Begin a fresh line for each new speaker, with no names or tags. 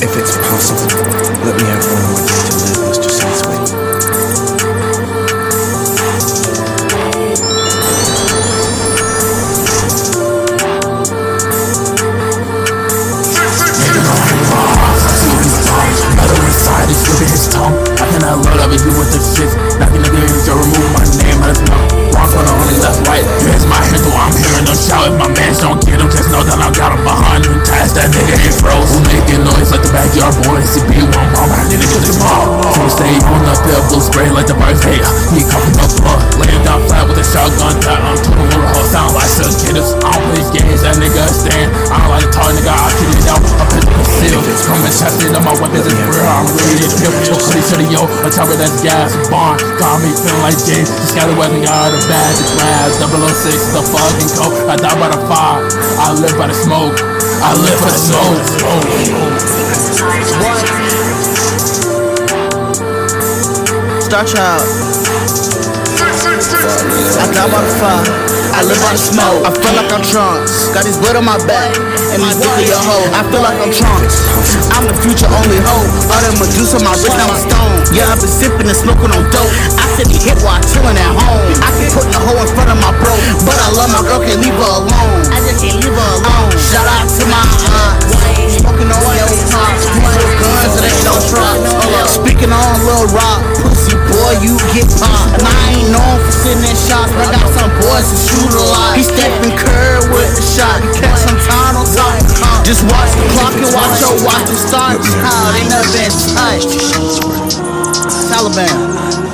If it's possible, let me have one more day to live, Mr.
Slipping his tongue. I cannot load up you with the shit. Games to remove my name out of smoke. Wrong backyard boys? CB one bomb, I need it cause it's small. From the stage on the field, blue spray like the hate. He coughing up blood. Laying down flat with a shotgun that I'm tooting on the whole sound like some kiddos. I don't play games, that nigga stand. I don't like to talk, nigga. I shoot it down. I put the seal. Coming chested on my weapons is real. I'm ready to kill. Yo, to the yo. A chopper that's gas and barn. Got me feeling like James. Just got a weapon, got a bad to grab. 006, the fucking coat. I die by the fire. I live by the smoke. I live for the smoke.
StarChild. I die by the fire. I live by the smoke. I feel like I'm trunks. Got this blood on my back. And this dick your hoe. I feel like I'm trunks. I'm the future only hoe. All that Medusa, my wrist, I'm stone. Yeah, I've been sipping and smoking on dope. I sit and hit while I'm chilling at home. I can put the hoe in front of my bro. Get. And I ain't known for in shots, but I got some boys who shoot a lot. He Stephen Curry with the shot. Catch some time on top. Just watch the clock and watch your watch and start. How they never been touched. Taliban.